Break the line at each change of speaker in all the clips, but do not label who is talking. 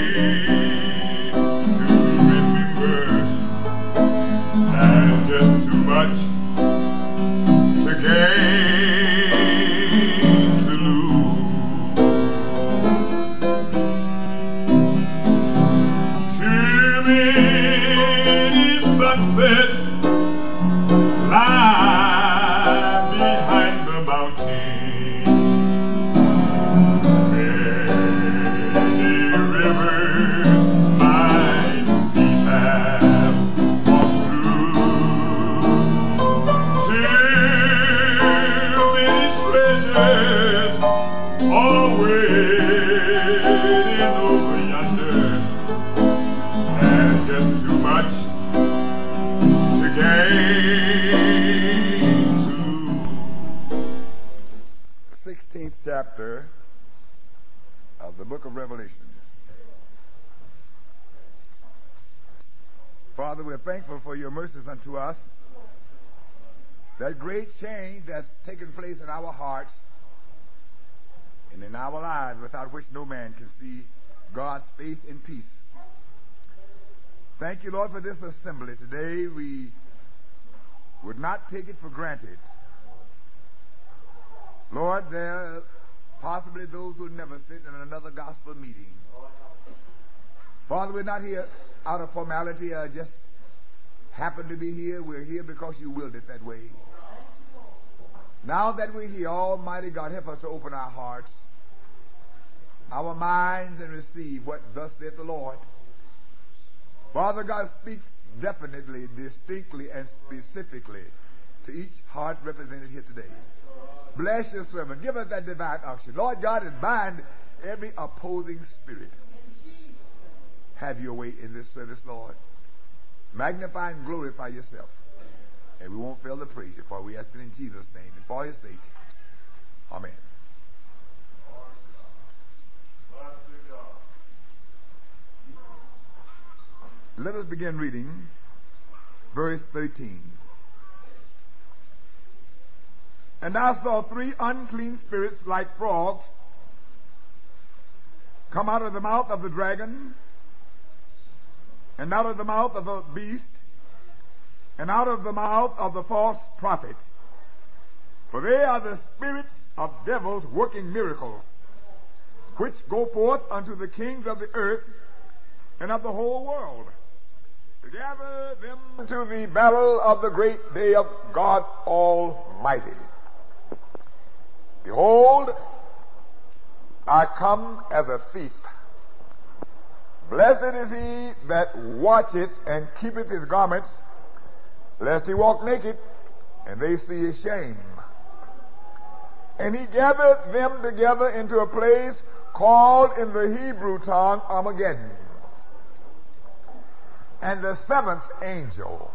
Help chapter of the book of Revelation. Father, we're thankful for your mercies unto us. That great change that's taken place in our hearts and in our lives without which no man can see God's face in peace. Thank you, Lord, for this assembly today. We would not take it for granted. Lord, there possibly those who never sit in another gospel meeting. Father, we're not here out of formality or just happen to be here. We're here because you willed it that way. Now that we're here, Almighty God, help us to open our hearts, our minds, and receive what thus saith the Lord. Father God speaks definitely, distinctly, and specifically to each heart represented here today. Bless your servant. Give us that divine unction. Lord God, and bind every opposing spirit. Have your way in this service, Lord. Magnify and glorify yourself. And we won't fail to praise you, for we ask it in Jesus' name and for his sake. Amen. Let us begin reading verse 13. And I saw three unclean spirits like frogs come out of the mouth of the dragon, and out of the mouth of the beast, and out of the mouth of the false prophet. For they are the spirits of devils working miracles, which go forth unto the kings of the earth and of the whole world, to gather them to the battle of the great day of God Almighty. Behold, I come as a thief. Blessed is he that watcheth and keepeth his garments, lest he walk naked, and they see his shame. And he gathered them together into a place called in the Hebrew tongue Armageddon. And the seventh angel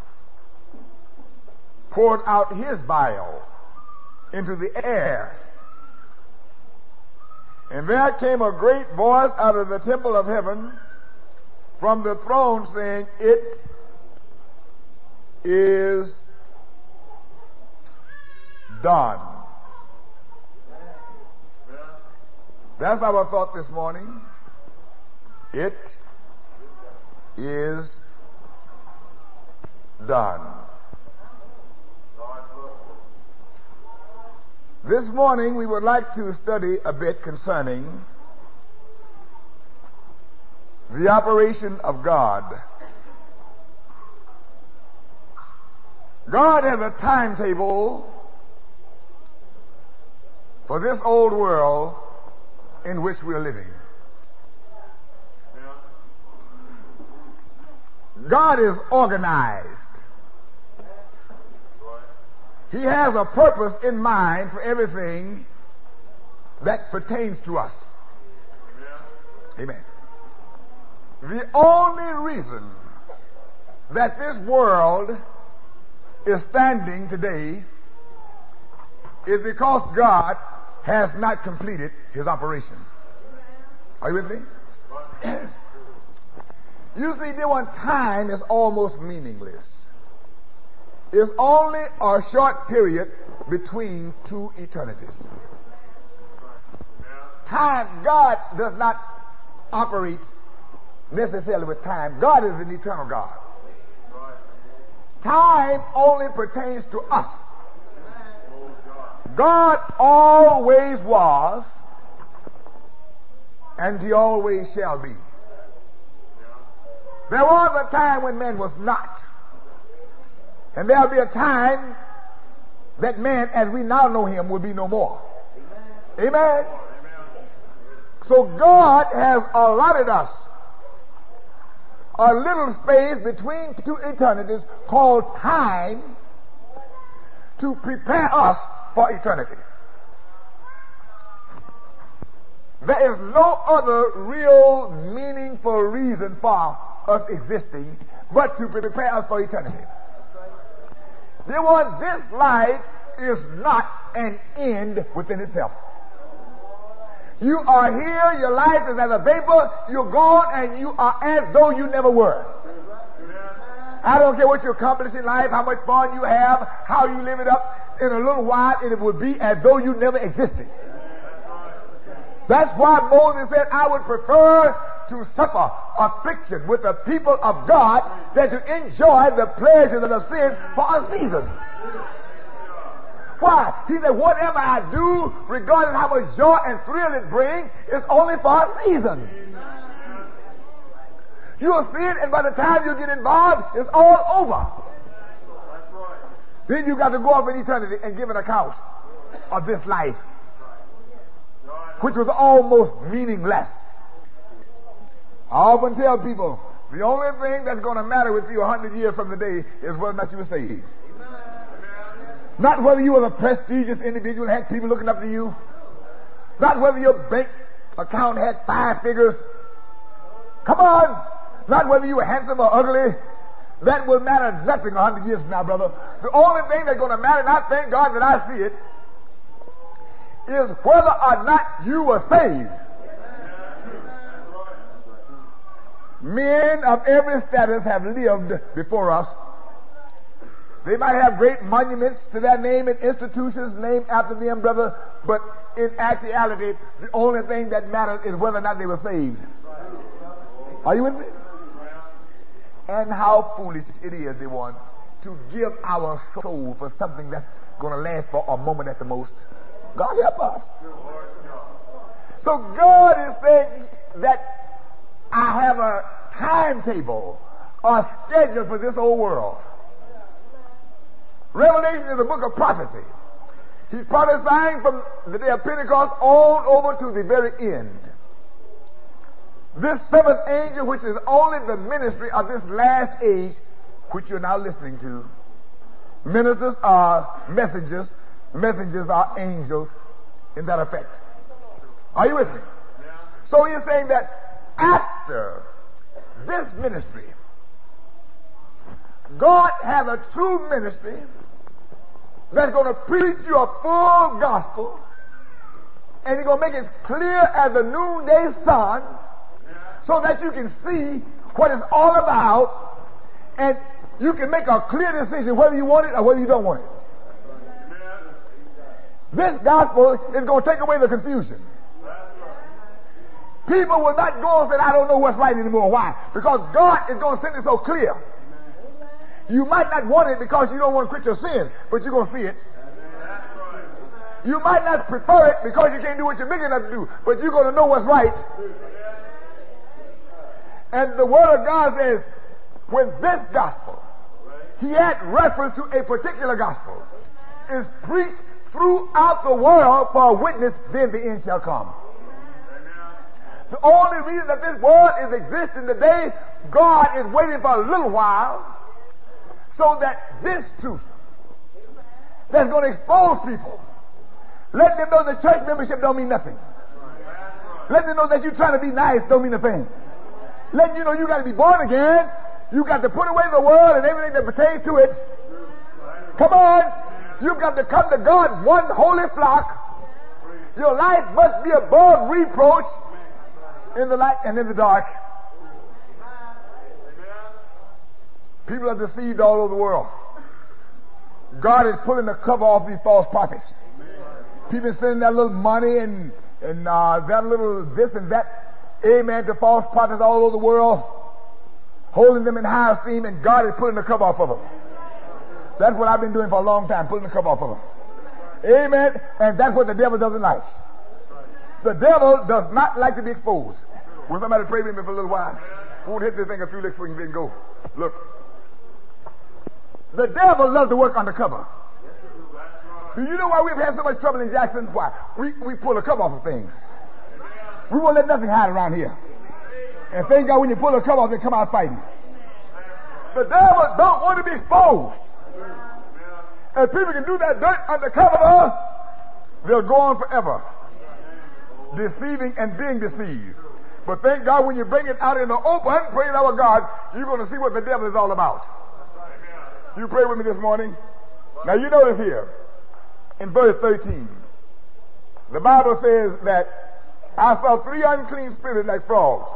poured out his vial into the air and there came a great voice out of the temple of heaven from the throne saying, It is done. That's our thought this morning. It is done. This morning we would like to study a bit concerning the operation of God. God has a timetable for this old world in which we're living. God is organized. He has a purpose in mind for everything that pertains to us. Amen. The only reason that this world is standing today is because God has not completed his operation. Are you with me? you see, there one time is almost meaningless. It's only a short period between two eternities. Time, God does not operate necessarily with time. God is an eternal God. Time only pertains to us. God always was, and he always shall be. There was a time when man was not. And there'll be a time that man, as we now know him, will be no more. Amen. Amen. So God has allotted us a little space between two eternities called time to prepare us for eternity. There is no other real meaningful reason for us existing but to prepare us for eternity. There was this life is not an end within itself. You are here, your life is as a vapor, you're gone, and you are as though you never were. I don't care what you accomplish in life, how much fun you have, how you live it up. In a little while, it will be as though you never existed. That's why Moses said, I would prefer to suffer affliction with the people of God than to enjoy the pleasures of the sin for a season. Why? He said, whatever I do, regardless how much joy and thrill it brings, is only for a season. You'll see it, and by the time you get involved, it's all over. Then you got to go off in eternity and give an account of this life, which was almost meaningless. I often tell people, the only thing that's going to matter with you a hundred years from today is whether or not you were saved. Not whether you were a prestigious individual and had people looking up to you. Not whether your bank account had five figures. Come on. Not whether you were handsome or ugly. That will matter nothing a hundred years from now, brother. The only thing that's going to matter, and I thank God that I see it, is whether or not you were saved. Men of every status have lived before us they might have great monuments to their name and institutions named after them, brother, but in actuality, the only thing that matters is whether or not they were saved. Are you with me? And how foolish it is, the one, to give our soul for something that's going to last for a moment at the most. God help us. So God is saying that I have a timetable, a schedule for this old world. Revelation is a book of prophecy. He's prophesying from the day of Pentecost all over to the very end. This seventh angel, which is only the ministry of this last age, which you're now listening to, ministers are messengers, messengers are angels in that effect. Are you with me? So he's saying that after this ministry, God has a true ministry that's going to preach you a full gospel, and he's going to make it clear as a noonday sun, so that you can see what it's all about, and you can make a clear decision whether you want it or whether you don't want it. This gospel is going to take away the confusion. People will not go and say, I don't know what's right anymore. Why? Because God is going to send it so clear. You might not want it because you don't want to quit your sin, but you're going to see it. You might not prefer it because you can't do what you're big enough to do, but you're going to know what's right. And the Word of God says, when this gospel, he had reference to a particular gospel, is preached throughout the world for a witness, then the end shall come. The only reason that this world is existing today, God is waiting for a little while so that this truth that's going to expose people Let them know that church membership don't mean nothing. Let them know that you trying to be nice don't mean a thing. Let you know you got to be born again. You got to put away the world and everything that pertains to it. Come on. You've got to come to God, one holy flock. Your life must be above reproach in the light and in the dark. People are deceived all over the world. God is pulling the cover off these false prophets. People spending that little money and and uh, that little this and that, amen, to false prophets all over the world, holding them in high esteem, and God is pulling the cover off of them. That's what I've been doing for a long time, pulling the cover off of them. Amen. And that's what the devil doesn't like. The devil does not like to be exposed. Will somebody pray with me for a little while? Won't hit this thing a few licks you can go. Look. The devil loves to work undercover. Do you know why we've had so much trouble in Jackson? Why? We, we pull the cover off of things. We won't let nothing hide around here. And thank God when you pull the cover off, they come out fighting. The devil don't want to be exposed. And people can do that dirt undercover, they'll go on forever. Deceiving and being deceived. But thank God when you bring it out in the open, praise our God, you're going to see what the devil is all about. You pray with me this morning. Now you notice here, in verse 13, the Bible says that I saw three unclean spirits like frogs.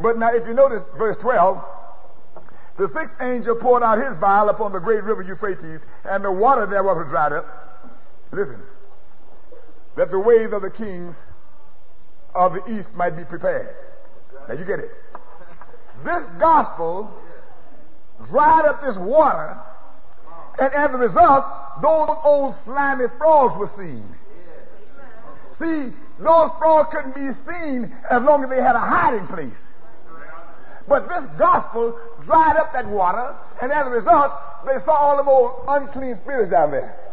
But now if you notice verse 12, the sixth angel poured out his vial upon the great river Euphrates, and the water thereof was dried up. Listen, that the ways of the kings of the east might be prepared. Now you get it. This gospel dried up this water, and as a result, those old slimy frogs were seen. See, those frogs couldn't be seen as long as they had a hiding place. But this gospel dried up that water, and as a result, they saw all the old unclean spirits down there.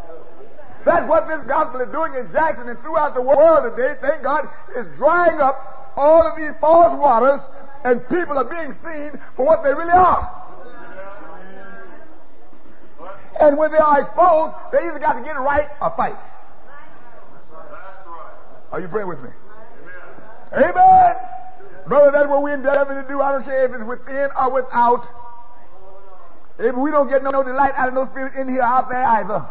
That's what this gospel is doing in Jackson and throughout the world today. Thank God, is drying up all of these false waters, and people are being seen for what they really are. And when they are exposed, they either got to get it right or fight. Are you praying with me? Amen. Amen. Brother, that's what we endeavor to do. I don't care if it's within or without. If we don't get no, no delight out of no spirit in here out there either.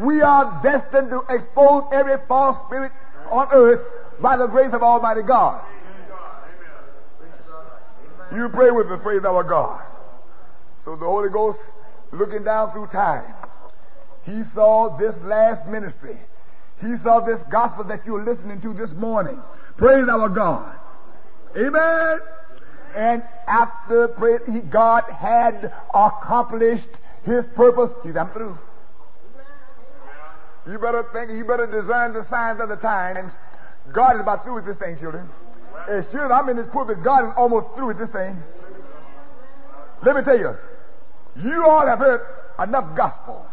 We are destined to expose every false spirit on earth by the grace of Almighty God. You pray with the praise our God. So the Holy Ghost, looking down through time, he saw this last ministry. He saw this gospel that you're listening to this morning. Praise our God. Amen. And after praise, God had accomplished his purpose. He's I'm through. You better think, you better discern the signs of the times. God is about through with this thing, children. As sure as I'm in this pulpit, God is almost through with this thing. Let me tell you, you all have heard enough gospel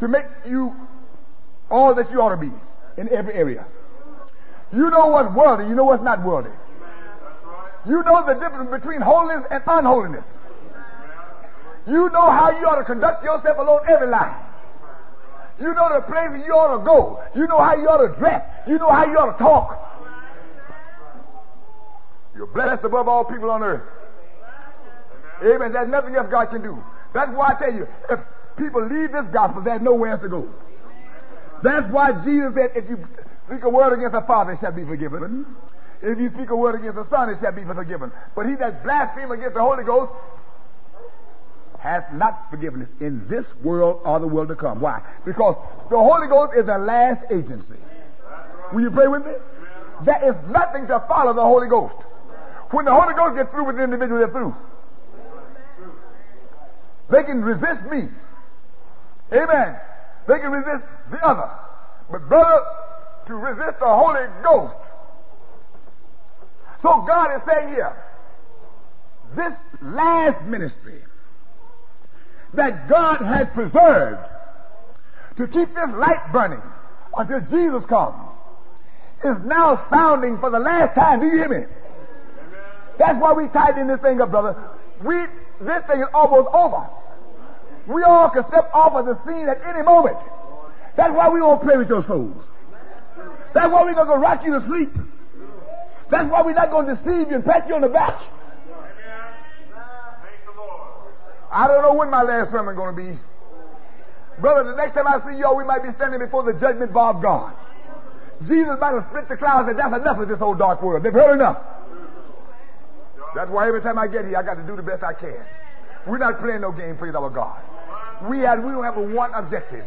to make you all that you ought to be in every area. You know what's worldly, you know what's not worldly. You know the difference between holiness and unholiness. You know how you ought to conduct yourself along every line. You know the places you ought to go. You know how you ought to dress. You know how you ought to talk. You're blessed above all people on earth. Amen. There's nothing else God can do. That's why I tell you, if people leave this gospel, there's nowhere else to go. That's why Jesus said, if you speak a word against a father, it shall be forgiven. If you speak a word against the Son, it shall be forgiven. But he that blasphemes against the Holy Ghost hath not forgiveness in this world or the world to come. Why? Because the Holy Ghost is the last agency. Will you pray with me? There is nothing to follow the Holy Ghost. When the Holy Ghost gets through with the individual, they're through. They can resist me. Amen. They can resist the other. But brother, to resist the Holy Ghost. So God is saying here, this last ministry that God had preserved to keep this light burning until Jesus comes is now sounding for the last time. Do you hear me? That's why we tighten this thing up, brother. We this thing is almost over. We all can step off of the scene at any moment. That's why we won't play with your souls. That's why we're not going to rock you to sleep. That's why we're not going to deceive you and pat you on the back. I don't know when my last sermon going to be. Brother, the next time I see y'all, we might be standing before the judgment bar of God. Jesus might have split the clouds and that's enough of this old dark world. They've heard enough. That's why every time I get here, I got to do the best I can. We're not playing no game, praise our God. We had, we have one objective.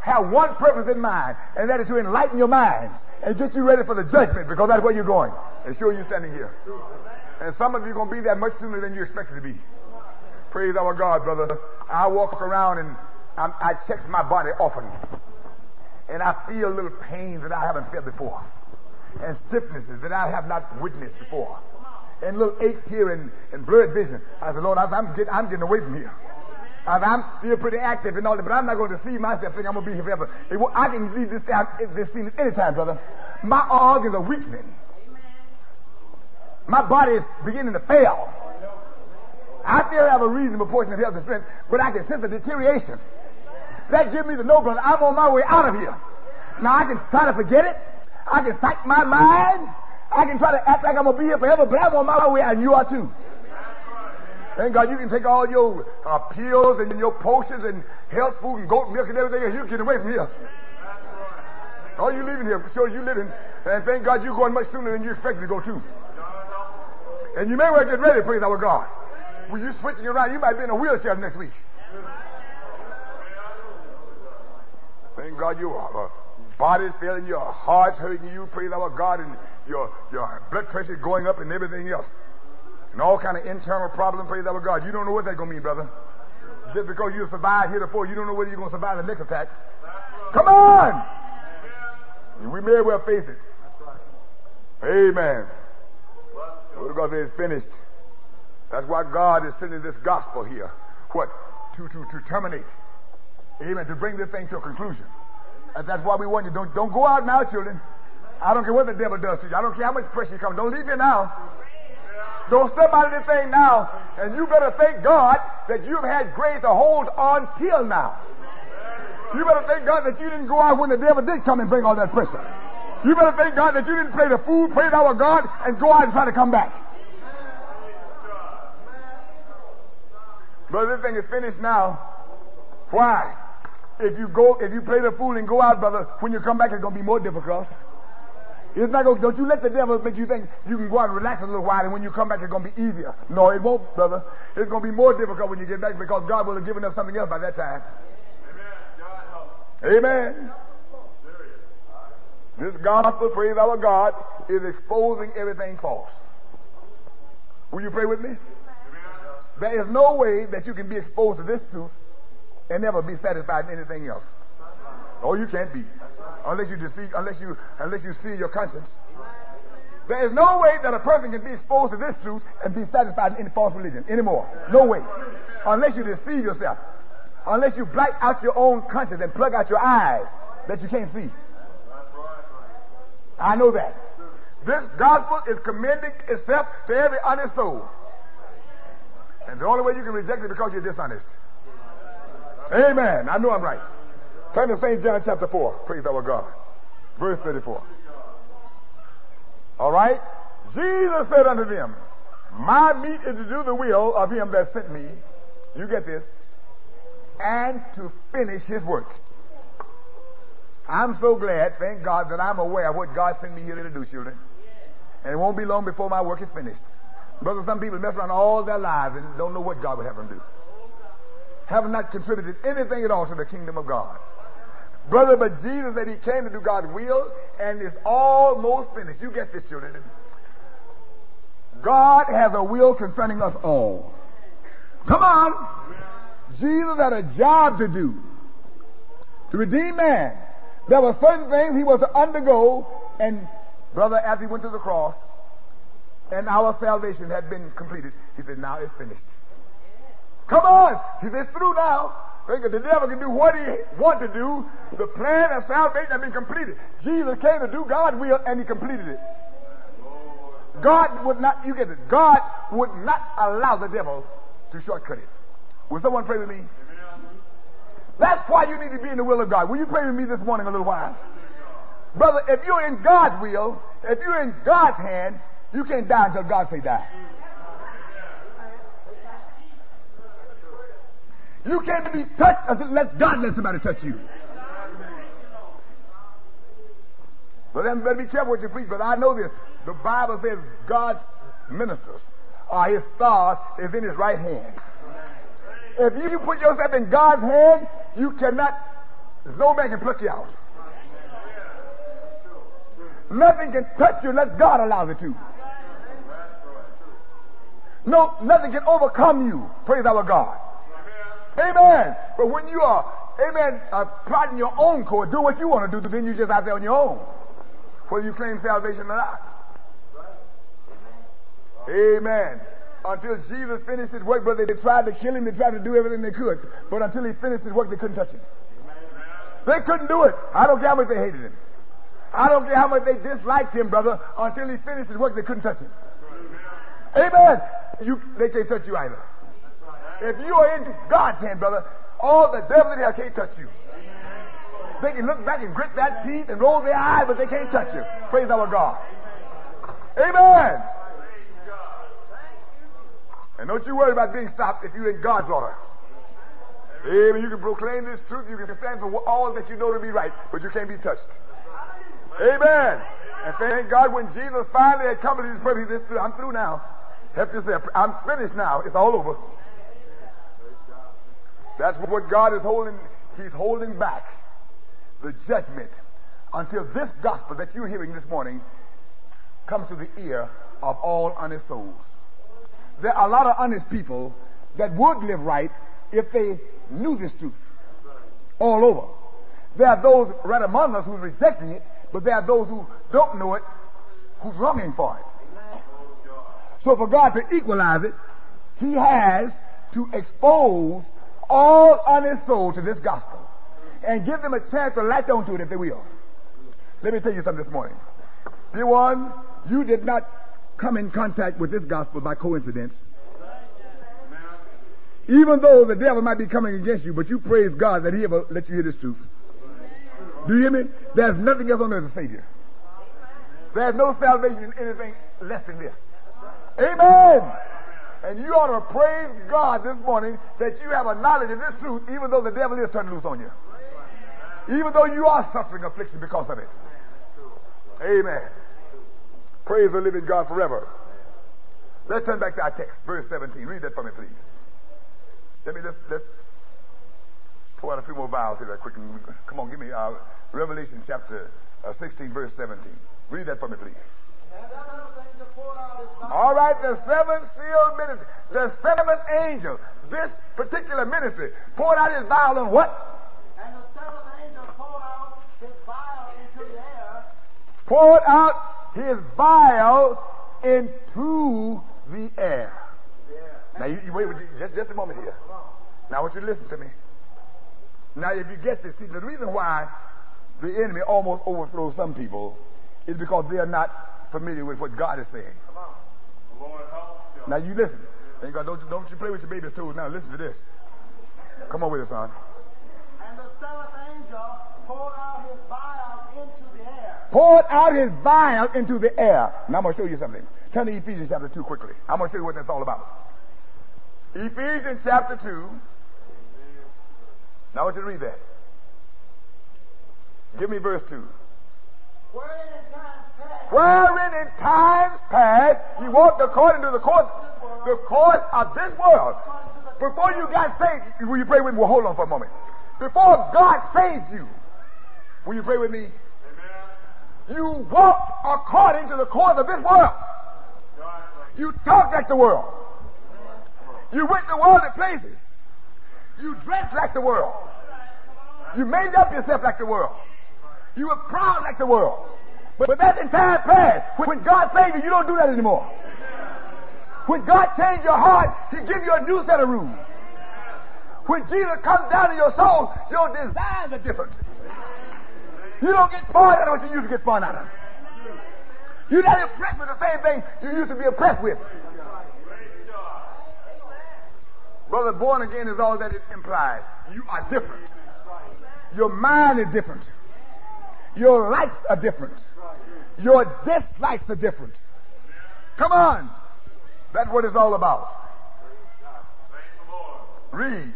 Have one purpose in mind, and that is to enlighten your minds and get you ready for the judgment because that's where you're going. And sure you're standing here. And some of you are going to be there much sooner than you expected to be. Praise our God, brother. I walk around and I'm, i check my body often. And I feel little pains that I haven't felt before. And stiffnesses that I have not witnessed before. And little aches here and, and blurred vision. I said, Lord, I'm, getting, I'm getting away from here. I'm still pretty active and all that, but I'm not going to deceive myself thinking I'm going to be here forever. I can leave this, this scene at any time, brother. My organs are weakening. My body is beginning to fail. I still have a reasonable portion of health and strength, but I can sense the deterioration. That gives me the no, brother. I'm on my way out of here. Now I can try to forget it. I can psych my mind. I can try to act like I'm to be here forever, but I'm on my way out, and you are too. Thank God you can take all your uh, pills and your potions and health food and goat milk and everything else. You get away from here. All you leaving here sure you living. And thank God you're going much sooner than you expected to go too. And you may well get ready, praise our God. When you're switching around, you might be in a wheelchair next week. Thank God your uh, body's failing, your heart's hurting you, praise our God, and your, your blood pressure going up and everything else and all kind of internal problems, praise our God. You don't know what that's going to mean, brother. Just because you survived here before, you don't know whether you're going to survive the next attack. Come on! We may well face it. Amen. Word God is finished. That's why God is sending this gospel here. What? To, to, to terminate. Amen. To bring this thing to a conclusion. And that's why we want you. Don't, don't go out now, children. I don't care what the devil does to you. I don't care how much pressure comes. Don't leave here now. Don't step out of this thing now. And you better thank God that you've had grace to hold on till now. You better thank God that you didn't go out when the devil did come and bring all that pressure. You better thank God that you didn't play the fool, pray our God, and go out and try to come back. Brother, this thing is finished now. Why? If you go, if you play the fool and go out, brother, when you come back, it's going to be more difficult. It's not going, don't you let the devil make you think you can go out and relax a little while and when you come back it's going to be easier. No, it won't, brother. It's going to be more difficult when you get back because God will have given us something else by that time. Amen. Amen. This gospel, praise our God, is exposing everything false. Will you pray with me? There is no way that you can be exposed to this truth and never be satisfied in anything else. Oh, you can't be unless you deceive, unless you, unless you see your conscience. There is no way that a person can be exposed to this truth and be satisfied in any false religion anymore. No way. Unless you deceive yourself. Unless you black out your own conscience and plug out your eyes that you can't see. I know that. This gospel is commending itself to every honest soul. And the only way you can reject it because you're dishonest. Amen. I know I'm right. Turn to St. John chapter 4. Praise our God. Verse 34. All right? Jesus said unto them, My meat is to do the will of him that sent me. You get this. And to finish his work. I'm so glad, thank God, that I'm aware of what God sent me here to do, children. And it won't be long before my work is finished. Brother, some people mess around all their lives and don't know what God would have them do. Have not contributed anything at all to the kingdom of God. Brother, but Jesus said he came to do God's will and it's almost finished. You get this, children. God has a will concerning us all. Come on. Jesus had a job to do to redeem man. There were certain things he was to undergo, and brother, as he went to the cross, and our salvation had been completed, he said, "Now it's finished." Come on, he said, "Through now." The devil can do what he want to do. The plan of salvation has been completed. Jesus came to do God's will and he completed it. God would not, you get it, God would not allow the devil to shortcut it. Will someone pray with me? That's why you need to be in the will of God. Will you pray with me this morning a little while? Brother, if you're in God's will, if you're in God's hand, you can't die until God say die. You can't be touched until let God let somebody touch you. But then better be careful what you preach, brother. I know this. The Bible says God's ministers are his stars is in his right hand. If you put yourself in God's hand, you cannot, no man can pluck you out. Nothing can touch you unless God allows it to. No, nothing can overcome you. Praise our God. Amen. But when you are, amen, uh, plotting your own course, do what you want to do, then you're just out there on your own. Whether you claim salvation or not. Amen. Until Jesus finished his work, brother, they tried to kill him, they tried to do everything they could. But until he finished his work, they couldn't touch him. They couldn't do it. I don't care how much they hated him. I don't care how much they disliked him, brother. Until he finished his work, they couldn't touch him. Amen. You, they can't touch you either. If you are in God's hand, brother, all the devil in hell can't touch you. They can look back and grit their teeth and roll their eyes, but they can't touch you. Praise our God. Amen. And don't you worry about being stopped if you're in God's order. Amen. You can proclaim this truth. You can stand for all that you know to be right, but you can't be touched. Amen. And thank God when Jesus finally accomplished his purpose, he said, I'm through now. Help yourself. I'm finished now. It's all over. That's what God is holding. He's holding back the judgment until this gospel that you're hearing this morning comes to the ear of all honest souls. There are a lot of honest people that would live right if they knew this truth all over. There are those right among us who's rejecting it, but there are those who don't know it who's longing for it. So for God to equalize it, He has to expose all honest souls to this gospel and give them a chance to latch onto it if they will. Let me tell you something this morning. Dear one, you did not come in contact with this gospel by coincidence. Even though the devil might be coming against you, but you praise God that he ever let you hear this truth. Do you hear me? There's nothing else on earth to save you. There's no salvation in anything less than this. Amen. And you ought to praise God this morning that you have a knowledge of this truth, even though the devil is turning loose on you. Even though you are suffering affliction because of it. Amen. Praise the living God forever. Let's turn back to our text, verse 17. Read that for me, please. Let me just let's pull out a few more vials here, right quick. Come on, give me uh, Revelation chapter uh, 16, verse 17. Read that for me, please. All right, the seventh seal ministry, the seventh angel, this particular ministry, poured out his vial on what?
And the seventh angel poured out his vial into the air.
Poured out his vial into the air. Now, you, you wait just, just a moment here. Now, I want you to listen to me. Now, if you get this, see, the reason why the enemy almost overthrows some people is because they are not familiar with what God is saying. Now, you listen. Thank God, don't, you- don't you play with your baby's toes. Now, listen to this. Come on with us, son.
And the seventh angel poured out his vial into the air.
poured out his vial into the air. Now I'm going to show you something. Turn to Ephesians chapter 2 quickly. I'm going to show you what that's all about. Ephesians chapter 2. Now I want you to read that. Give me verse 2.
Wherein in times
Wherein in times past you walked according to the course, the course of this world. Before you got saved, will you pray with me? Well, hold on for a moment. Before God saved you, will you pray with me? You walked according to the course of this world. You talked like the world. You went to worldly places. You dressed like the world. You made up yourself like the world. You were proud like the world. But, but that's in past. When, God saved you, you don't do that anymore. When God changed your heart, He give you a new set of rules. When Jesus comes down to your soul, your desires are different. You don't get fun out of what you used to get fun out of. You're not impressed with the same thing you used to be impressed with. Brother, born again is all that it implies. You are different. Your mind is different. Your likes are different. Your dislikes are different. Come on. That's what it's all about. Read.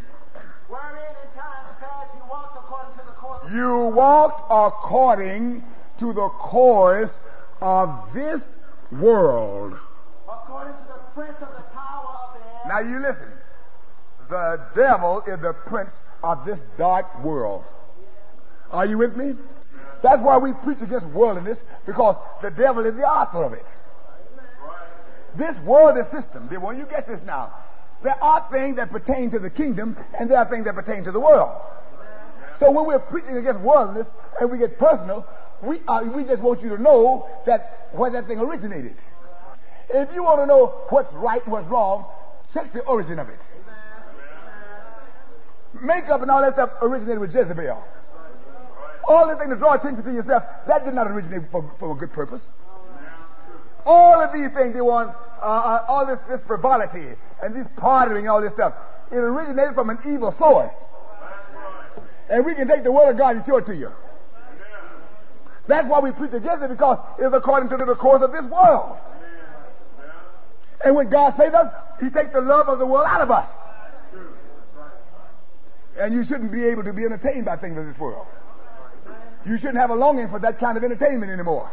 Wherein in times past you walked according to the course of
You walked according to the course of this world.
according to the prince of the power of the air.
Now you listen. The devil is the prince of this dark world. Are you with me? That's why we preach against worldliness, because the devil is the author of it. This world is system. When you get this now, there are things that pertain to the kingdom, and there are things that pertain to the world. So when we're preaching against worldliness and we get personal, we are, we just want you to know that where that thing originated. If you want to know what's right what's wrong, check the origin of it. Makeup and all that stuff originated with Jezebel. All the thing to draw attention to yourself, that did not originate for, for a good purpose. All of these things they want, uh, uh, all this, this frivolity and this partying all this stuff, it originated from an evil source. And we can take the word of God and show it to you. That's why we preach against it because it's according to the course of this world. And when God saves us, He takes the love of the world out of us. And you shouldn't be able to be entertained by things of this world. You shouldn't have a longing for that kind of entertainment anymore.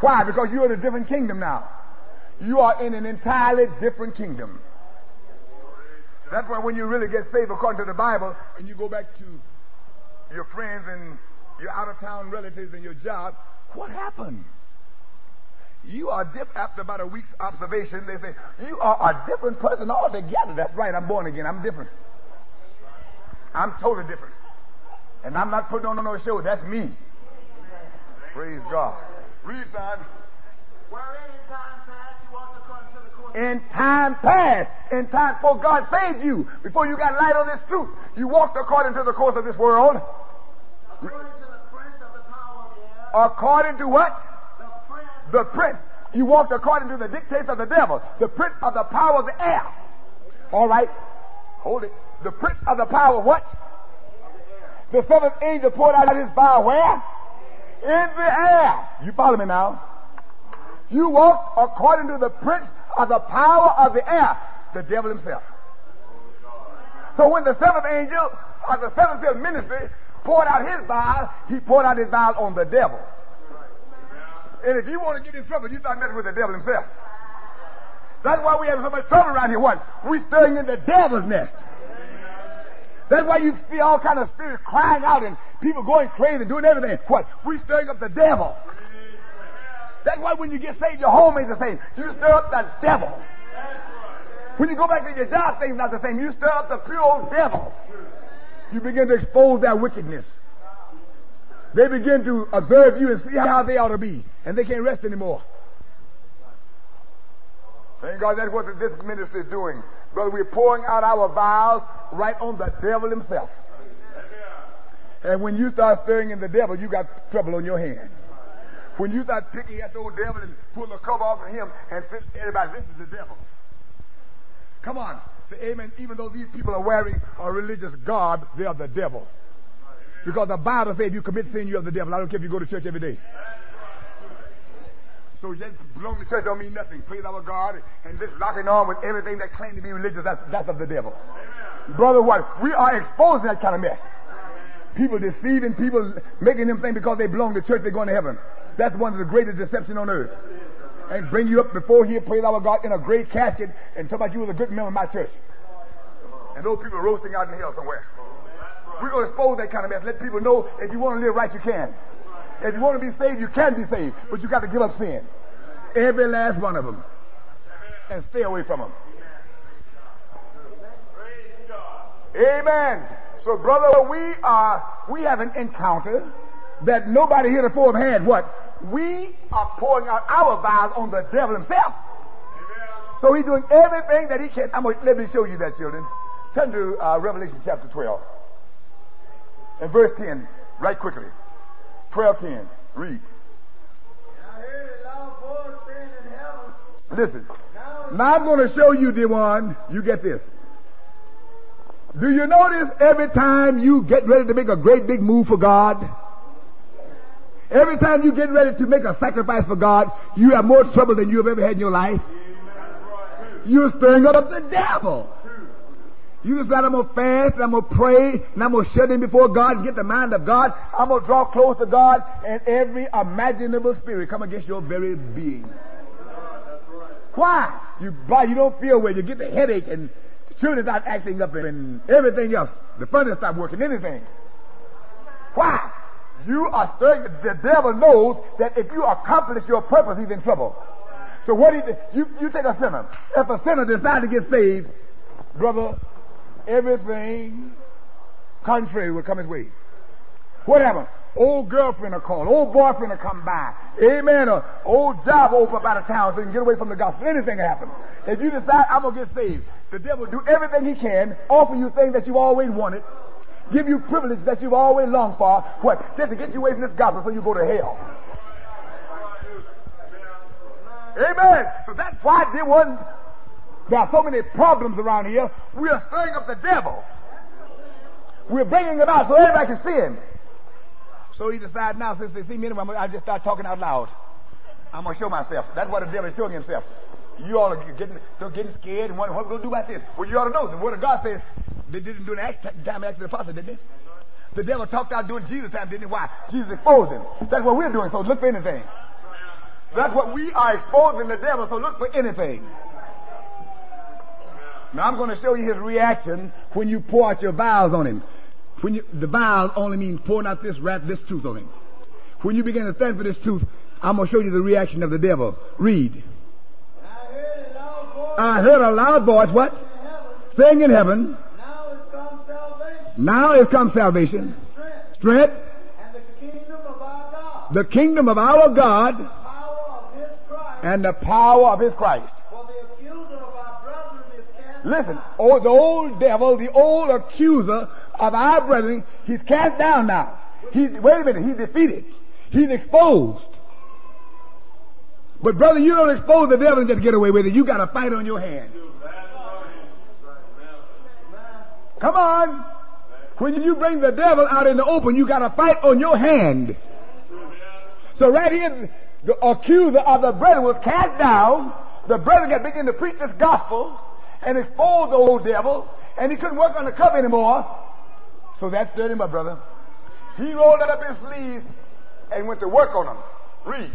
Why? Because you're in a different kingdom now. You are in an entirely different kingdom. That's why when you really get saved according to the Bible and you go back to your friends and your out of town relatives and your job, what happened? You are different. After about a week's observation, they say, You are a different person altogether. That's right, I'm born again. I'm different. I'm totally different. And I'm not putting on no show. That's me. Praise God. Read, son.
Wherein in times past you walked according to the course
In time past, in time before God saved you, before you got light on this truth, you walked according to the course of this world.
according to the prince of the power of the air.
According to what?
The prince
The prince. You walked according to the dictates of the devil. The prince of the power of the air. All right. Hold it. The prince of the power of what? The seventh angel poured out his vial where? In the air. You follow me now? You walked according to the prince of the power of the air, the devil himself. So when the seventh angel of the seventh seal ministry poured out his vial, he poured out his vial on the devil. And if you want to get in trouble, you start messing with the devil himself. That's why we have so much trouble around here. What? We stirring in the devil's nest. That's why you see all kind of spirits crying out and people going crazy, and doing everything. What? We stirring up the devil. That's why when you get saved, your home ain't the same. You stir up the devil. When you go back to your job, things not the same. You stir up the pure old devil. You begin to expose their wickedness. They begin to observe you and see how they ought to be, and they can't rest anymore. Thank God that's what this ministry is doing. Brother, we're pouring out our vials right on the devil himself. And when you start stirring in the devil, you got trouble on your hand. When you start picking at the old devil and pulling the cover off of him and say, everybody, this is the devil. Come on. Say amen. Even though these people are wearing a religious garb, they are the devil. Because the Bible says if you commit sin, you are the devil. I don't care if you go to church every day. So just belong to church don't mean nothing. Praise our God and just locking on with everything that claim to be religious, that's, that's of the devil. Brother, what? We are exposing that kind of mess. People deceiving people, making them think because they belong to church, they're going to heaven. That's one of the greatest deception on earth. And bring you up before here, praise our God, in a great casket and talk about you was a good member of my church. And those people roasting out in hell somewhere. We're going to expose that kind of mess. Let people know if you want to live right, you can. If you want to be saved, you can be saved. But you got to give up sin. Every last one of them. And stay away from them. Amen. So, brother, we are we have an encounter that nobody heretofore had. What? We are pouring out our vials on the devil himself. So he's doing everything that he can. I'm gonna, let me show you that, children. Turn to uh, Revelation chapter 12 and verse 10, right quickly. 12, 10. Read. Listen.
Now
Now I'm going to show you, the one. You get this. Do you notice every time you get ready to make a great big move for God, every time you get ready to make a sacrifice for God, you have more trouble than you have ever had in your life? You're stirring up the devil. You decide I'm gonna fast and I'm gonna pray and I'm gonna shut in before God get the mind of God. I'm gonna draw close to God and every imaginable spirit come against your very being. Why? You you don't feel well, you get the headache and the children's not acting up and everything else. The furnace stop working, anything. Why? You are stirring the devil knows that if you accomplish your purpose, he's in trouble. So what he you you take a sinner. If a sinner decides to get saved, brother, everything contrary will come his way. What happened? Old girlfriend will call, old boyfriend will come by. Amen. Or old job open out of town so you can get away from the gospel. Anything can happen. If you decide I'm gonna get saved, the devil will do everything he can, offer you things that you've always wanted, give you privilege that you've always longed for. What? Just to get you away from this gospel so you go to hell. Amen. So that's why there wasn't there are so many problems around here. We are stirring up the devil. We're bringing him out so everybody can see him. So he decided now, since they see me anyway, I'll just start talking out loud. I'm going to show myself. That's what the devil is showing himself. You all are getting, they're getting scared and wondering what we're going to do about this. Well, you ought to know. The Word of God says they didn't do an Acts time of the Apostle, didn't they? The devil talked out during Jesus' time, didn't he? Why? Jesus exposed him. That's what we're doing, so look for anything. That's what we are exposing the devil, so look for anything. Now I'm going to show you his reaction when you pour out your vials on him. When you, the vial only means pouring out this wrap, this truth on him. When you begin to stand for this truth, I'm going to show you the reaction of the devil. Read. I heard a loud voice, what? Saying in heaven.
Now is come salvation.
Now is come salvation.
Strength.
Strength.
And the kingdom of our God.
The kingdom of our God.
Power of his Christ.
And the power of his Christ.
For the accuser of our brethren is cast
Listen, oh, the old devil, the old accuser of our brethren, he's cast down now. He's, wait a minute, he's defeated. He's exposed. But brother, you don't expose the devil and just get away with it. You got a fight on your hands. Come on. When you bring the devil out in the open, you got a fight on your hand. So right here, the accuser of the brethren was cast down. The brethren got begin to preach this gospel and expose the old devil, and he couldn't work on the cup anymore. So that stirred him up, brother. He rolled it up his sleeves and went to work on them. Read.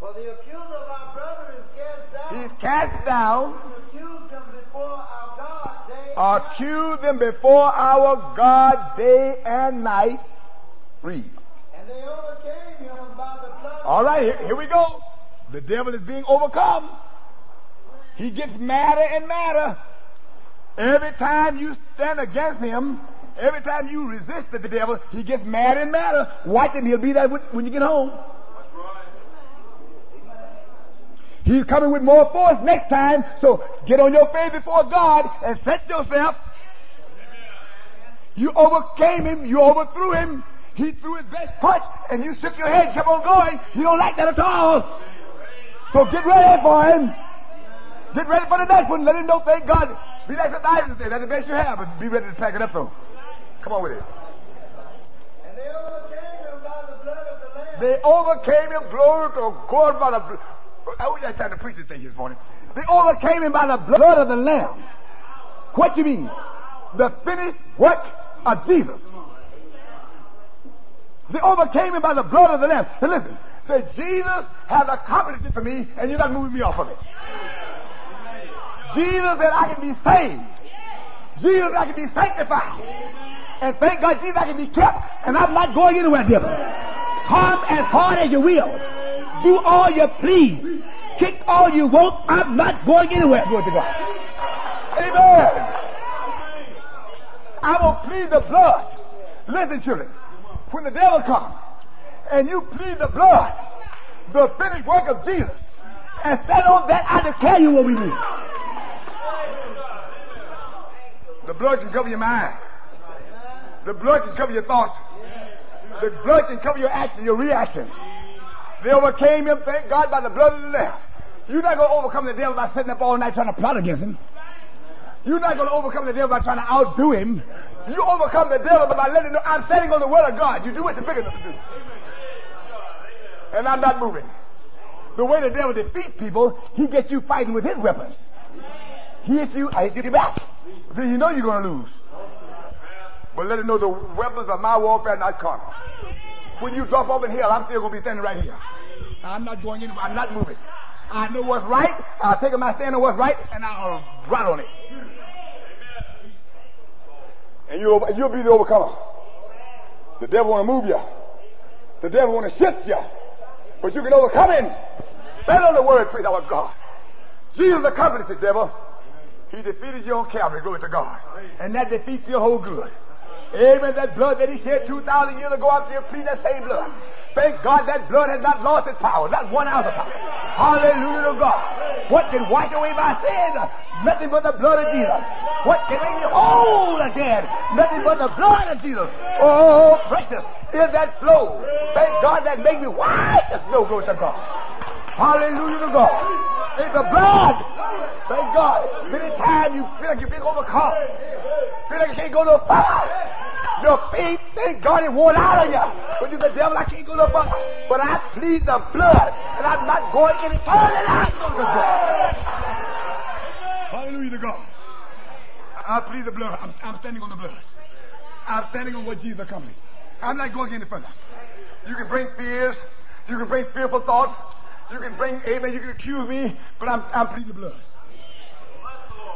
For the accuser of our brethren is cast down.
He's cast down.
accused them before our God day and.
Accuse them before our God day and night. Read.
And they overcame him by the blood
All right, here, here we go. The devil is being overcome. He gets madder and madder. Every time you stand against him, every time you resist the devil, he gets madder and madder. Watch him, he'll be there when you get home. He's coming with more force next time, so get on your face before God and set yourself. You overcame him, you overthrew him. He threw his best punch, and you shook your head, kept on going. You don't like that at all. So get ready for him. Get ready for the next one. Let him know, thank God. Be like the Isaac said, that's the best you have, but be ready to pack it up though. Come on with it.
And they overcame him by the blood of the Lamb.
They overcame him, glory to God by the blood. I was just trying to preach this thing this morning. They overcame him by the blood of the Lamb. What do you mean? The finished work of Jesus. They overcame him by the blood of the Lamb. So listen, say Jesus has accomplished it for me, and you're not moving me off of it. Jesus that I can be saved. Jesus I can be sanctified. And thank God Jesus I can be kept, and I'm not going anywhere, devil. Come as hard as you will. Do all you please. Kick all you want. I'm not going anywhere. Glory to God. Amen. I will plead the blood. Listen, children. When the devil comes and you plead the blood, the finished work of Jesus, and stand on that, I declare you will be moved. The blood can cover your mind. The blood can cover your thoughts. The blood can cover your action, your reaction. They overcame him, thank God, by the blood of the Lamb. You're not going to overcome the devil by sitting up all night trying to plot against him. You're not going to overcome the devil by trying to outdo him. You overcome the devil by letting him know I'm standing on the word of God. You do what you're big enough to do. And I'm not moving. The way the devil defeats people, he gets you fighting with his weapons. He hits you, I hit you back. Then you know you're going to lose. But let him know the weapons of my warfare are not carnal. When you drop off in hell, I'm still going to be standing right here. I'm not going anywhere. I'm not moving. I know what's right. I'll take my stand on what's right, and I'll uh, run on it. And you'll, you'll be the overcomer. The devil want to move you. The devil want to shift you. But you can overcome him. On the word, praise our God. Jesus accomplished it, devil. He defeated you on Calvary, glory to God. And that defeats your whole good. Amen. That blood that he shed 2,000 years ago after you plead that same blood. Thank God that blood has not lost its power, not one ounce of power. Hallelujah to God. What can wash away my sin? Nothing but the blood of Jesus. What can make me whole again? Nothing but the blood of Jesus. Oh, precious is that flow. Thank God that made me white as snow. Glory to God. Hallelujah to God. It's the blood. Thank God. Many times you feel like you've been overcome. Feel like you can't go no further. Your faith, thank God, it worn out of you. But you the devil, I can't go no further. But I plead the blood, and I'm not going any further than I go to God. Hallelujah to God. I plead the blood. I'm, I'm standing on the blood. I'm standing on what Jesus accomplished. I'm not going any further. You can bring fears. You can bring fearful thoughts. You can bring, amen, you can accuse me, but I'm, I'm pleading the blood.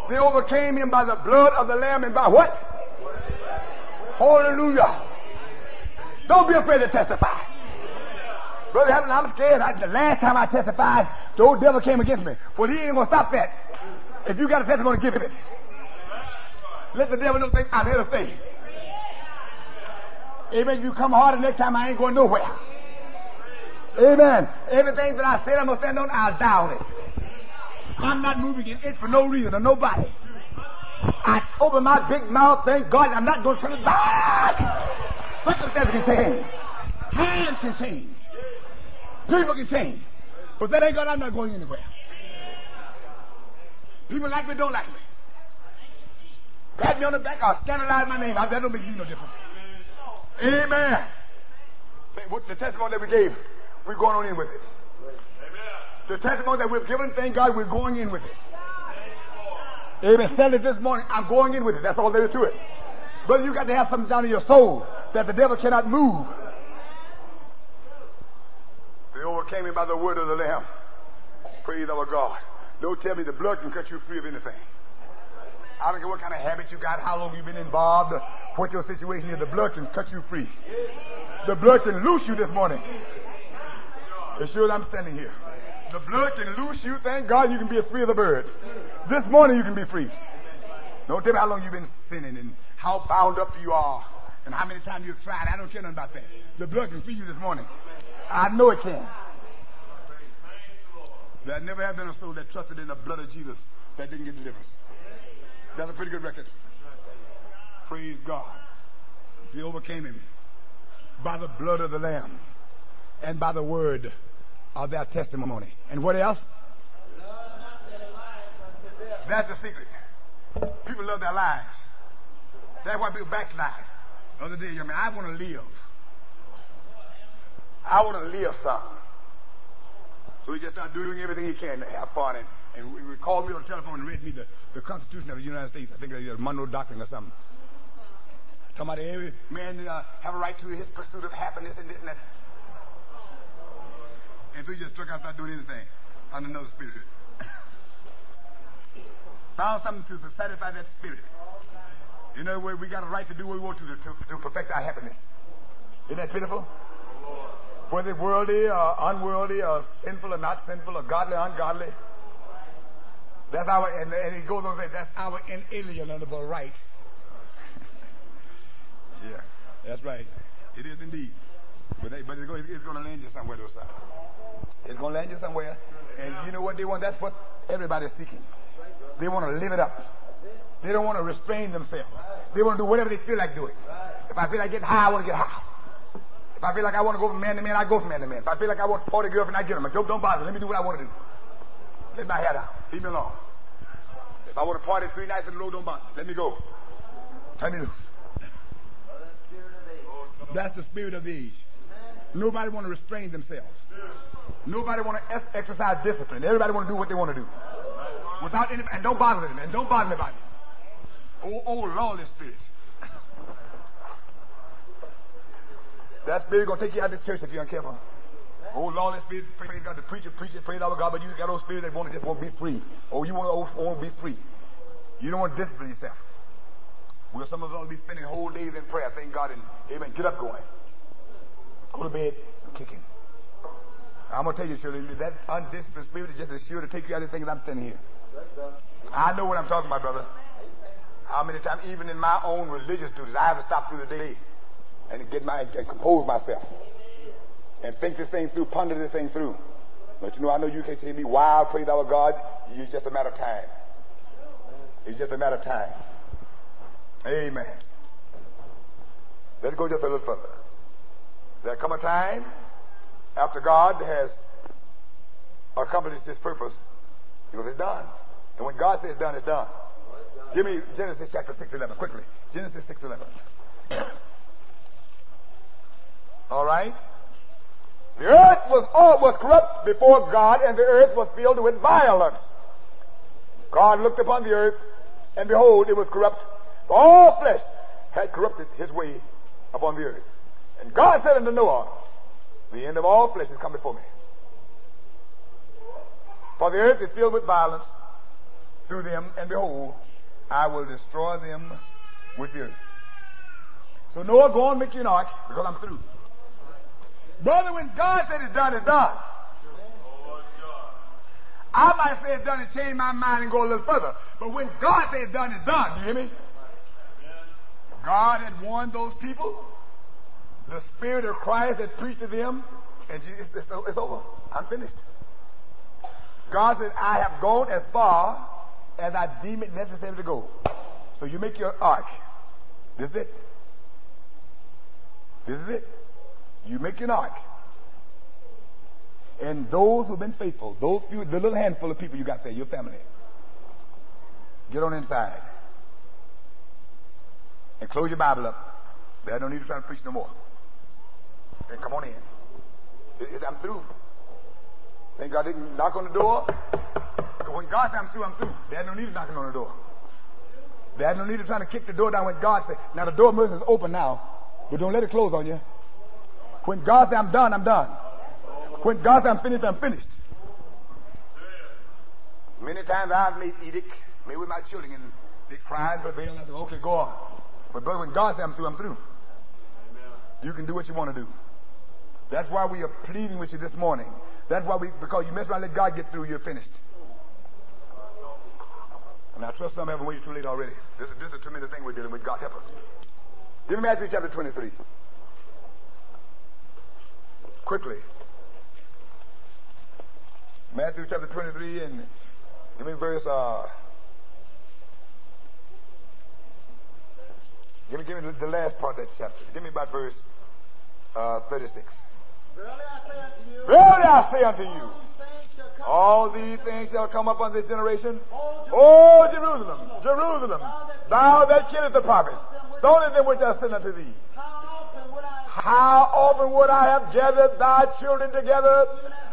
They overcame him by the blood of the Lamb and by what? Hallelujah. Don't be afraid to testify. Brother I'm scared. I, the last time I testified, the old devil came against me. Well, he ain't going to stop that. If you got a testimony, give it. Let the devil know I'm here to stay. Amen. You come harder next time, I ain't going nowhere. Amen. Everything that I said I'm stand on, I'll down it. I'm not moving in it for no reason or nobody. I open my big mouth, thank God, I'm not going to turn it back. Circumstances can change. Times can change. People can change. But that ain't God, I'm not going anywhere. People like me, don't like me. Pat me on the back, I'll scandalize my name. That don't make me no difference. Amen. What the testimony that we gave, we're going on in with it. The testimony that we've given, thank God, we're going in with it. Amen. Said it this morning. I'm going in with it. That's all there is to it. Brother, you got to have something down in your soul that the devil cannot move. They overcame him by the word of the Lamb. Praise our God. Don't tell me the blood can cut you free of anything. I don't care what kind of habit you got, how long you've been involved, what your situation is. The blood can cut you free. The blood can loose you this morning. As sure as I'm standing here. The blood can loose you. Thank God you can be free of the bird. This morning you can be free. Don't tell me how long you've been sinning and how bound up you are and how many times you've tried. I don't care nothing about that. The blood can free you this morning. I know it can. There never have been a soul that trusted in the blood of Jesus that didn't get deliverance. That's a pretty good record. Praise God. He overcame him by the blood of the Lamb and by the word of their testimony. And what else? That's the secret. People love their lives. That's why people backslide. The other day, I mean, I want to live. I want to live some. So he just started doing everything he can to have fun. And, and he called me on the telephone and read me the, the Constitution of the United States. I think it's the Monroe Doctrine or something. Talking about every man uh, have a right to his pursuit of happiness and this and that. And so he just struck out, started doing anything on another spirit. Found something to satisfy that spirit. In other words, we got a right to do what we want to to, to perfect our happiness. Isn't that pitiful? Whether worldly or unworldly or sinful or not sinful or godly or ungodly. That's our, and, and he goes on to say, that's our inalienable right. yeah, that's right. It is indeed. But, they, but it's, going, it's going to land you somewhere, though. It's going to land you somewhere. And you know what they want? That's what everybody's seeking. They want to live it up. They don't want to restrain themselves. They want to do whatever they feel like doing. If I feel like getting high, I want to get high. If I feel like I want to go from man to man, I go from man to man. If I feel like I want 40 girlfriends, I get them. Don't, don't bother. Let me do what I want to do. Let my hair down. Leave me alone. If I want to party three nights in a row, don't bother. Let me go. Let me loose. That's the spirit of the age. Nobody want to restrain themselves. Nobody want to exercise discipline. Everybody want to do what they want to do. Without any, and don't bother them, and don't bother anybody. Oh, oh, lawless spirit. That spirit gonna take you out of the church if you're uncareful. Oh, lawless spirit, praise God, the preacher preaches, praise our God, but you got those spirits that want to just want to be free. Oh, you want to, be free. You don't want to discipline yourself. Well, some of us be spending whole days in prayer, thank God, and amen, get up going. Go to bed, kicking. I'm going to tell you, Shirley, that undisciplined spirit is just as sure to take you out of things I'm standing here. I know what I'm talking about, brother. How many times, even in my own religious duties, I have to stop through the day and get my and compose myself and think this thing through, ponder this thing through. But you know, I know you can't tell me, wild, praise our God. It's just a matter of time. It's just a matter of time. Amen. Let's go just a little further. There come a time after God has accomplished His purpose, because it's done. And when God says done, it's done. Give me Genesis chapter 6, 11, quickly. Genesis 6, 11. All right? The earth was all was corrupt before God, and the earth was filled with violence. God looked upon the earth, and behold, it was corrupt. All flesh had corrupted his way upon the earth. And God said unto Noah, The end of all flesh is come before me. For the earth is filled with violence through them, and behold, I will destroy them with the earth. So Noah, go on make you an ark, because I'm through. Brother, when God said it's done, it's done. I might say it's done and change my mind and go a little further. But when God says it's done, it's done. You hear me? God had warned those people. The Spirit of Christ that preached to them. And Jesus, it's, it's over. I'm finished. God said, I have gone as far as I deem it necessary to go. So you make your ark. This is it. This is it. You make an ark. And those who've been faithful, those few, the little handful of people you got there, your family, get on inside. And close your Bible up. They don't need to try to preach no more. And come on in. I'm through. Thank God didn't knock on the door. When God said I'm through, I'm through. There's no need of knocking on the door. There's no need of trying to kick the door down when God said, now the door of mercy is open now, but don't let it close on you. When God said, I'm done, I'm done. When God said, I'm finished, I'm finished. Many times I've made edict, made with my children, and they cried, but they said, okay, go on. But brother, when God says I'm through, I'm through. You can do what you want to do. That's why we are pleading with you this morning. That's why we, because you mess around, let God get through, you're finished. And I trust some haven't waited too late already. This is, this is a tremendous thing we're dealing with. God help us. Give me Matthew chapter 23 quickly. Matthew chapter 23 and give me verse, uh, give me, give me the, last part of that chapter. Give me about verse uh, 36.
Verily I say unto you, all these things shall come
upon this generation.
O
Jerusalem, Jerusalem, thou that killest the prophets, stonest them which are sent unto thee.
How often would I
have gathered thy children together,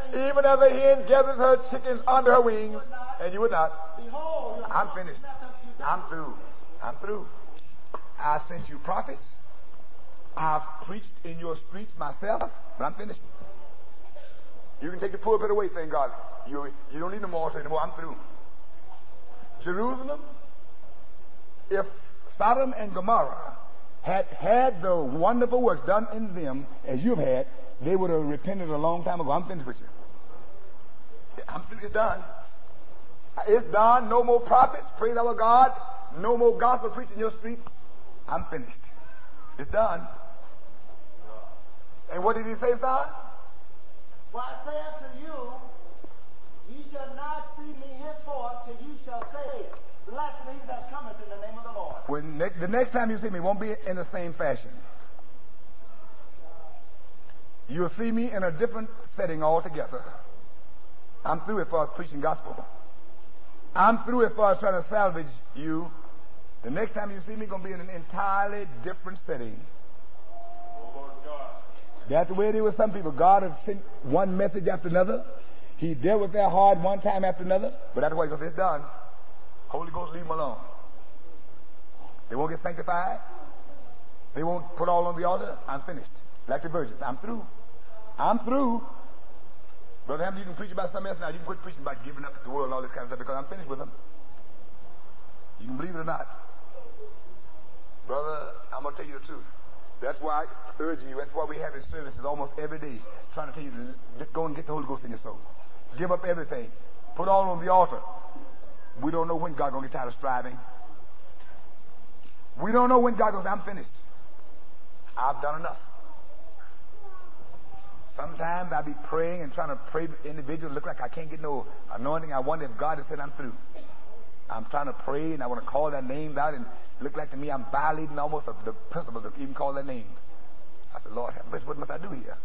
even as a hen gathers her chickens under her wings, and you would not? I'm finished. I'm through. I'm through. I sent you prophets. I've preached in your streets myself, but I'm finished. You can take the poor pulpit away, thank God. You, you don't need no more anymore. I'm through. Jerusalem, if Sodom and Gomorrah had had the wonderful works done in them as you've had, they would have repented a long time ago. I'm finished with you. I'm finished. It's done. It's done. No more prophets. Praise our God. No more gospel preaching in your streets. I'm finished. It's done. And what did he say, son?
For I say unto you, ye shall not see me henceforth till you shall say, Blessed he that cometh in the name of the Lord.
When ne- the next time you see me won't be in the same fashion. You'll see me in a different setting altogether. I'm through as far as preaching gospel. I'm through as far as trying to salvage you. The next time you see me, going to be in an entirely different setting. Oh, That's the way it is with some people. God has sent one message after another. He dealt with their heart one time after another. But that's why he goes, it's done. Holy Ghost, leave them alone. They won't get sanctified. They won't put all on the altar. I'm finished. Like the virgins. I'm through. I'm through. Brother Hampton, you can preach about something else now. You can quit preaching about giving up the world and all this kind of stuff because I'm finished with them. You can believe it or not. Brother, I'm going to tell you the truth. That's why I urge you. That's why we have these services almost every day, trying to tell you to go and get the Holy Ghost in your soul. Give up everything. Put all on the altar. We don't know when God's going to get tired of striving. We don't know when God goes, I'm finished. I've done enough. Sometimes I be praying and trying to pray individual look like I can't get no anointing. I wonder if God has said I'm through. I'm trying to pray and I want to call their names out and look like to me I'm violating almost the principles of even call their names. I said, Lord, what must I do here?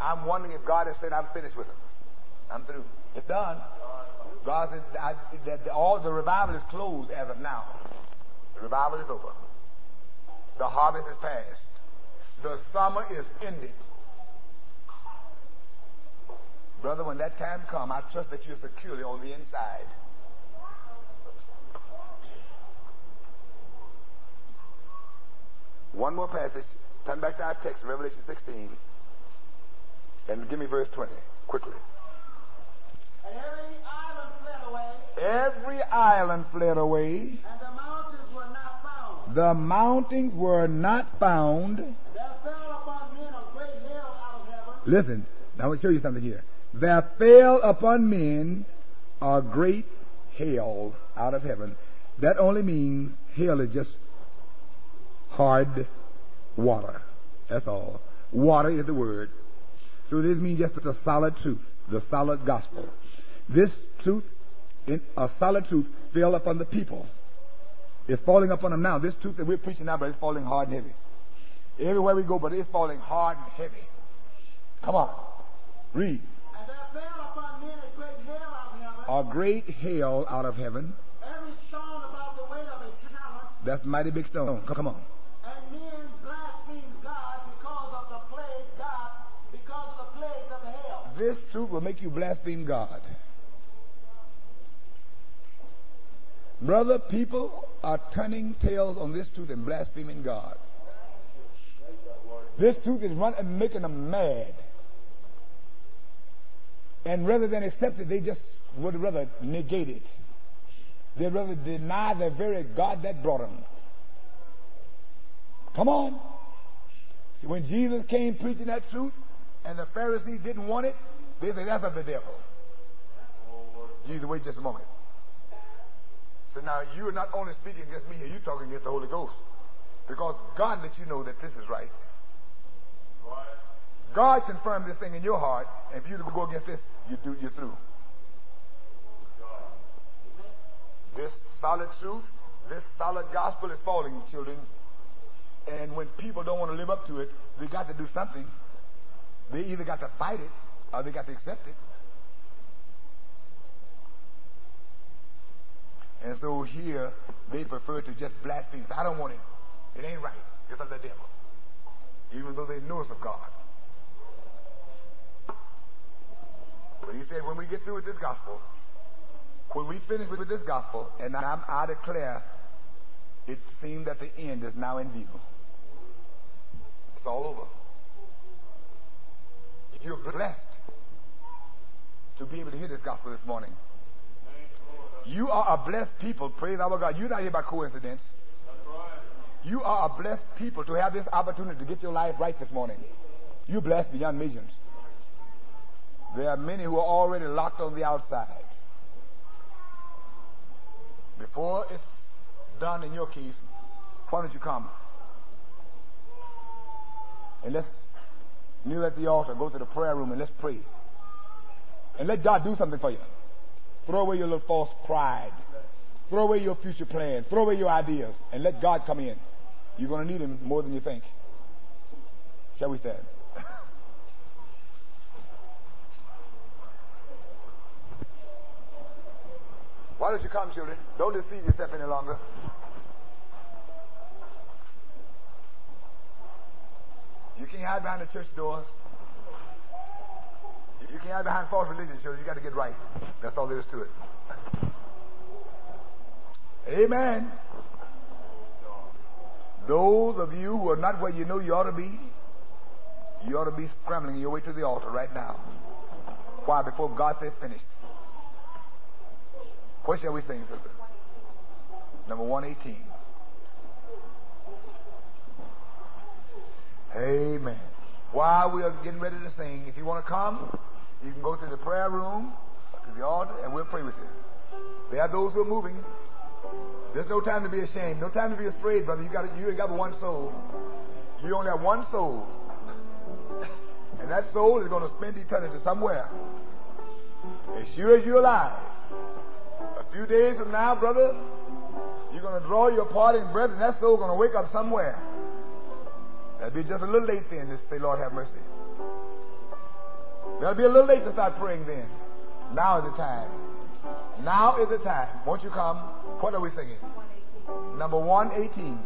I'm wondering if God has said I'm finished with them. I'm through. It's done. God said I, that all the revival is closed as of now. The revival is over. The harvest is past. The summer is ended. Brother, when that time comes, I trust that you're securely on the inside. One more passage. Turn back to our text, Revelation 16. And give me verse 20, quickly.
And every island fled away.
Every island fled away.
And the mountains were not found.
The mountains were not found.
And there fell upon men a great hail out of heaven.
Listen, now I want to show you something here. There fell upon men a great hail out of heaven. That only means hail is just hard water. That's all. Water is the word. So this means just the solid truth, the solid gospel. This truth, in a solid truth, fell upon the people. It's falling upon them now. This truth that we're preaching now, but it's falling hard and heavy. Everywhere we go, but it's falling hard and heavy. Come on. Read.
And there fell upon men a great hail out of heaven.
A great hail out of heaven.
Every stone about the weight of a talent.
That's mighty big stone. Come on. This truth will make you blaspheme God. Brother, people are turning tails on this truth and blaspheming God. This truth is running and making them mad. And rather than accept it, they just would rather negate it. They'd rather deny the very God that brought them. Come on. See, when Jesus came preaching that truth and the Pharisees didn't want it, they said, that's of the devil. Jesus, wait just a moment. So now you're not only speaking against me here, you're talking against the Holy Ghost. Because God lets you know that this is right. God confirmed this thing in your heart, and if you go against this, you do, you're through. This solid truth, this solid gospel is falling, children. And when people don't want to live up to it, they got to do something. They either got to fight it or they got to accept it. And so here, they prefer to just blaspheme. I don't want it. It ain't right. It's of the devil. Even though they know it's of God. But he said, when we get through with this gospel, when we finish with this gospel, and I'm, I declare, it seemed that the end is now in view. It's all over. You're blessed to be able to hear this gospel this morning. You are a blessed people, praise our God. You're not here by coincidence. You are a blessed people to have this opportunity to get your life right this morning. You're blessed beyond measures. There are many who are already locked on the outside. Before it's done in your case, why don't you come? And let's kneel at the altar, go to the prayer room, and let's pray. And let God do something for you. Throw away your little false pride. Throw away your future plans. Throw away your ideas. And let God come in. You're going to need Him more than you think. Shall we stand? Why don't you come, children? Don't deceive yourself any longer. You can't hide behind the church doors. If you can't hide behind false religion, children. You got to get right. That's all there is to it. Amen. Those of you who are not where you know you ought to be, you ought to be scrambling your way to the altar right now. Why? Before God says finished. What shall we sing, sister? Number 118. Amen. While we are getting ready to sing, if you want to come, you can go to the prayer room, to the altar, and we'll pray with you. There are those who are moving. There's no time to be ashamed. No time to be afraid, brother. You got you ain't got but one soul. You only have one soul. And that soul is going to spend eternity somewhere. As sure as you're alive. A few days from now, brother, you're going to draw your parting breath, and that soul going to wake up somewhere. That'll be just a little late then to say, Lord, have mercy. That'll be a little late to start praying then. Now is the time. Now is the time. Won't you come? What are we singing? Number 118.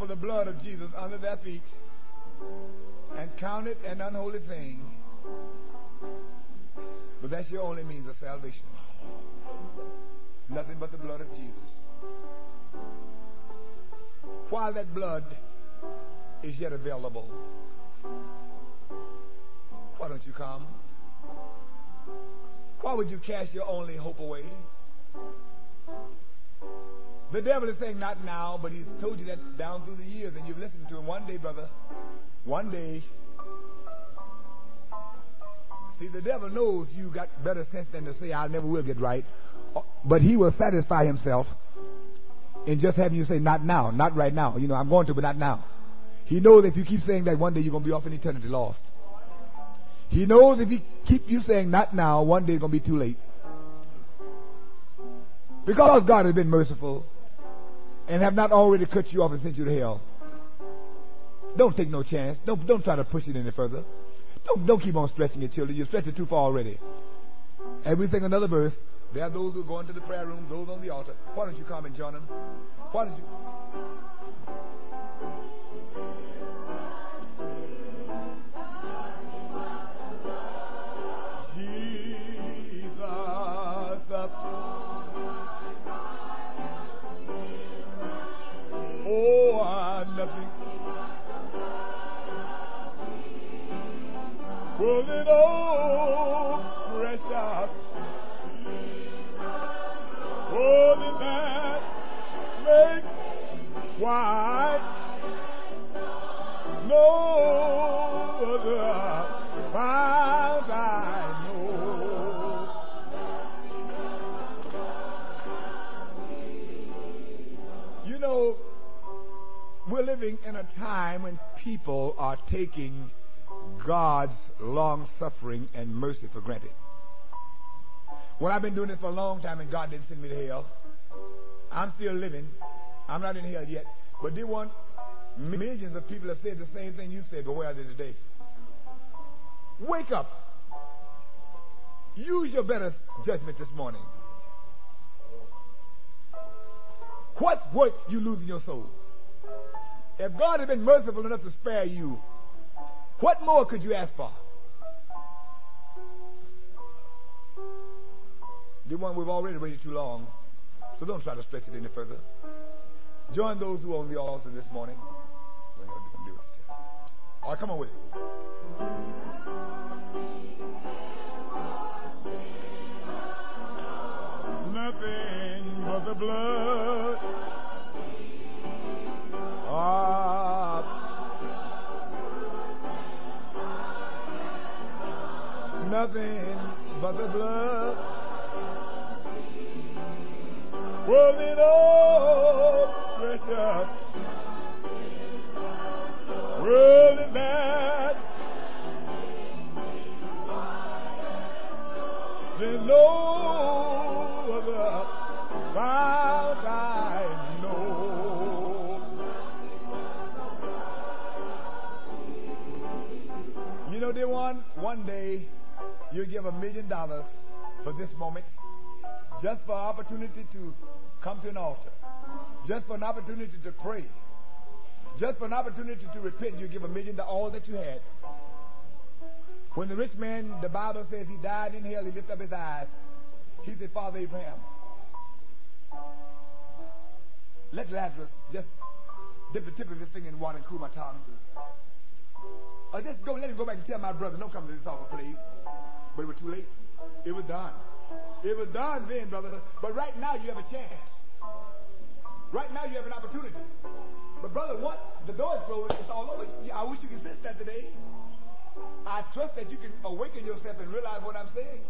Trample the blood of Jesus under their feet and count it an unholy thing. But that's your only means of salvation. Nothing but the blood of Jesus. While that blood is yet available, why don't you come? Why would you cast your only hope away? The devil is saying not now, but he's told you that down through the years, and you've listened to him. One day, brother, one day. See, the devil knows you got better sense than to say, I never will get right. Uh, but he will satisfy himself in just having you say, not now, not right now. You know, I'm going to, but not now. He knows if you keep saying that, one day you're going to be off in eternity lost. He knows if he keep you saying not now, one day it's going to be too late. Because God has been merciful and have not already cut you off and sent you to hell. Don't take no chance. Don't, don't try to push it any further. Don't, don't keep on stretching it, children. You're it too far already. And we sing another verse. There are those who go into the prayer room, those on the altar. Why don't you come and join them? Why don't you? Oh, precious. That makes white. No other found I know. You know, we're living in a time when people are taking God's long suffering and mercy for granted. Well, I've been doing this for a long time and God didn't send me to hell. I'm still living. I'm not in hell yet. But there want millions of people have said the same thing you said, but where are they today? Wake up. Use your better judgment this morning. What's worth you losing your soul? If God had been merciful enough to spare you, what more could you ask for? The one we've already waited too long, so don't try to stretch it any further. Join those who are on the altar this morning. All right, come on with it. Nothing but the blood nothing but the blood. Was it all precious? Well, it that there's no other fount I know. You know, dear one, one day you'll give a million dollars for this moment, just for opportunity to come to an altar, just for an opportunity to pray, just for an opportunity to repent. You give a million to all that you had. When the rich man, the Bible says he died in hell, he lifted up his eyes. He said, Father Abraham, let Lazarus just dip the tip of his finger in water and cool my tongue. Or just go, let him go back and tell my brother, don't come to this awful place. But it was too late. It was done. It was done then, brother. But right now you have a chance. Right now you have an opportunity. But brother, what? The door is closed. It's all over. I wish you could sense that today. I trust that you can awaken yourself and realize what I'm saying.